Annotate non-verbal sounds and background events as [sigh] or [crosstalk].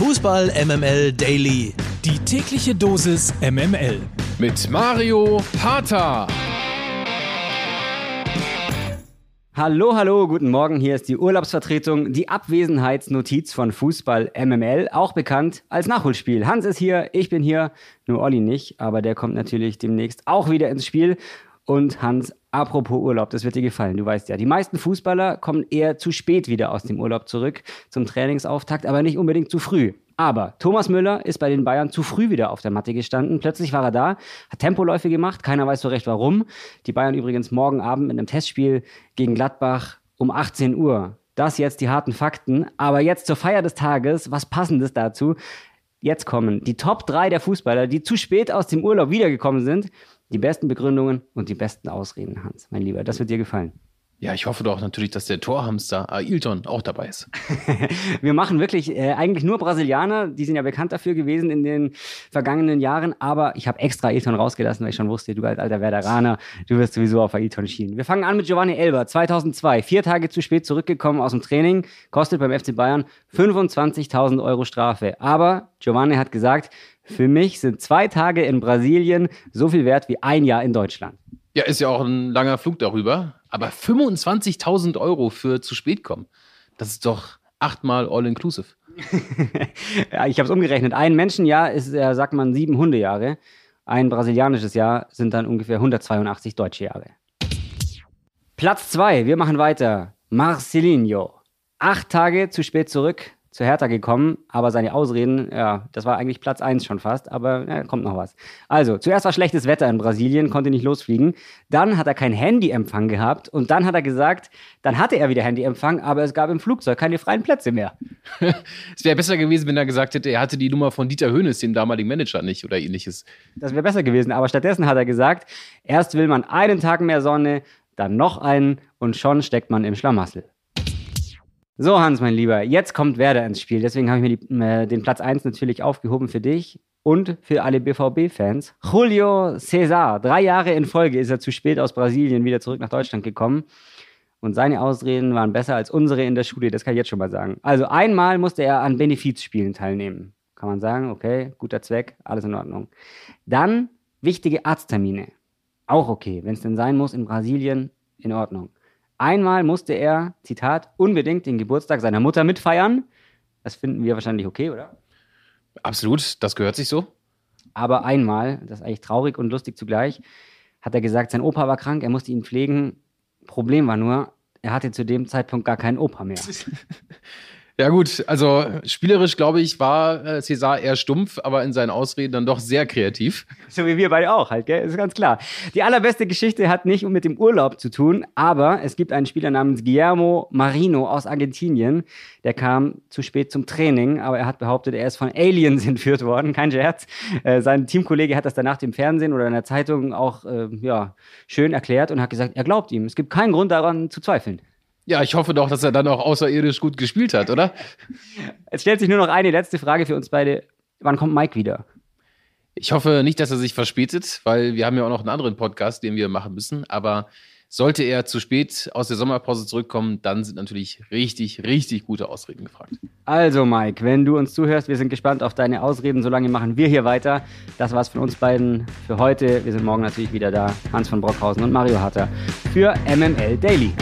Fußball MML Daily. Die tägliche Dosis MML. Mit Mario Harter. Hallo, hallo, guten Morgen. Hier ist die Urlaubsvertretung, die Abwesenheitsnotiz von Fußball MML, auch bekannt als Nachholspiel. Hans ist hier, ich bin hier, nur Olli nicht, aber der kommt natürlich demnächst auch wieder ins Spiel. Und Hans, apropos Urlaub, das wird dir gefallen, du weißt ja, die meisten Fußballer kommen eher zu spät wieder aus dem Urlaub zurück zum Trainingsauftakt, aber nicht unbedingt zu früh. Aber Thomas Müller ist bei den Bayern zu früh wieder auf der Matte gestanden. Plötzlich war er da, hat Tempoläufe gemacht, keiner weiß so recht warum. Die Bayern übrigens morgen Abend mit einem Testspiel gegen Gladbach um 18 Uhr. Das jetzt die harten Fakten. Aber jetzt zur Feier des Tages, was passendes dazu. Jetzt kommen die Top 3 der Fußballer, die zu spät aus dem Urlaub wiedergekommen sind. Die besten Begründungen und die besten Ausreden, Hans, mein Lieber. Das wird dir gefallen. Ja, ich hoffe doch natürlich, dass der Torhamster Ailton auch dabei ist. [laughs] Wir machen wirklich äh, eigentlich nur Brasilianer, die sind ja bekannt dafür gewesen in den vergangenen Jahren, aber ich habe extra Ailton rausgelassen, weil ich schon wusste, du als alter Werderaner, du wirst sowieso auf Ailton schielen. Wir fangen an mit Giovanni Elber, 2002, vier Tage zu spät zurückgekommen aus dem Training, kostet beim FC Bayern 25.000 Euro Strafe. Aber Giovanni hat gesagt, für mich sind zwei Tage in Brasilien so viel wert wie ein Jahr in Deutschland. Ja, ist ja auch ein langer Flug darüber. Aber 25.000 Euro für zu spät kommen, das ist doch achtmal all-inclusive. [laughs] ja, ich habe es umgerechnet. Ein Menschenjahr ist, äh, sagt man, sieben Hundejahre. Ein brasilianisches Jahr sind dann ungefähr 182 deutsche Jahre. Platz zwei, wir machen weiter. Marcelinho. Acht Tage zu spät zurück, zu Hertha gekommen, aber seine Ausreden, ja, das war eigentlich Platz 1 schon fast, aber ja, kommt noch was. Also, zuerst war schlechtes Wetter in Brasilien, konnte nicht losfliegen. Dann hat er kein Handyempfang gehabt und dann hat er gesagt, dann hatte er wieder Handyempfang, aber es gab im Flugzeug keine freien Plätze mehr. [laughs] es wäre besser gewesen, wenn er gesagt hätte, er hatte die Nummer von Dieter Höhnes, dem damaligen Manager, nicht oder ähnliches. Das wäre besser gewesen, aber stattdessen hat er gesagt, erst will man einen Tag mehr Sonne, dann noch einen und schon steckt man im Schlamassel. So, Hans, mein Lieber, jetzt kommt Werder ins Spiel. Deswegen habe ich mir die, äh, den Platz 1 natürlich aufgehoben für dich und für alle BVB-Fans. Julio Cesar, drei Jahre in Folge ist er zu spät aus Brasilien wieder zurück nach Deutschland gekommen. Und seine Ausreden waren besser als unsere in der Schule, das kann ich jetzt schon mal sagen. Also einmal musste er an Benefizspielen teilnehmen. Kann man sagen, okay, guter Zweck, alles in Ordnung. Dann wichtige Arzttermine. Auch okay, wenn es denn sein muss in Brasilien, in Ordnung. Einmal musste er, Zitat, unbedingt den Geburtstag seiner Mutter mitfeiern. Das finden wir wahrscheinlich okay, oder? Absolut, das gehört sich so. Aber einmal, das ist eigentlich traurig und lustig zugleich, hat er gesagt, sein Opa war krank, er musste ihn pflegen. Problem war nur, er hatte zu dem Zeitpunkt gar keinen Opa mehr. [laughs] Ja gut, also spielerisch glaube ich war äh, César eher stumpf, aber in seinen Ausreden dann doch sehr kreativ. So wie wir beide auch halt, gell? Ist ganz klar. Die allerbeste Geschichte hat nicht mit dem Urlaub zu tun, aber es gibt einen Spieler namens Guillermo Marino aus Argentinien. Der kam zu spät zum Training, aber er hat behauptet, er ist von Aliens [laughs] entführt worden. Kein Scherz. Äh, sein Teamkollege hat das danach im Fernsehen oder in der Zeitung auch äh, ja, schön erklärt und hat gesagt, er glaubt ihm. Es gibt keinen Grund daran zu zweifeln. Ja, ich hoffe doch, dass er dann auch außerirdisch gut gespielt hat, oder? [laughs] Es stellt sich nur noch eine letzte Frage für uns beide. Wann kommt Mike wieder? Ich hoffe nicht, dass er sich verspätet, weil wir haben ja auch noch einen anderen Podcast, den wir machen müssen. Aber sollte er zu spät aus der Sommerpause zurückkommen, dann sind natürlich richtig, richtig gute Ausreden gefragt. Also, Mike, wenn du uns zuhörst, wir sind gespannt auf deine Ausreden. Solange machen wir hier weiter. Das war's von uns beiden für heute. Wir sind morgen natürlich wieder da. Hans von Brockhausen und Mario Hatter für MML Daily.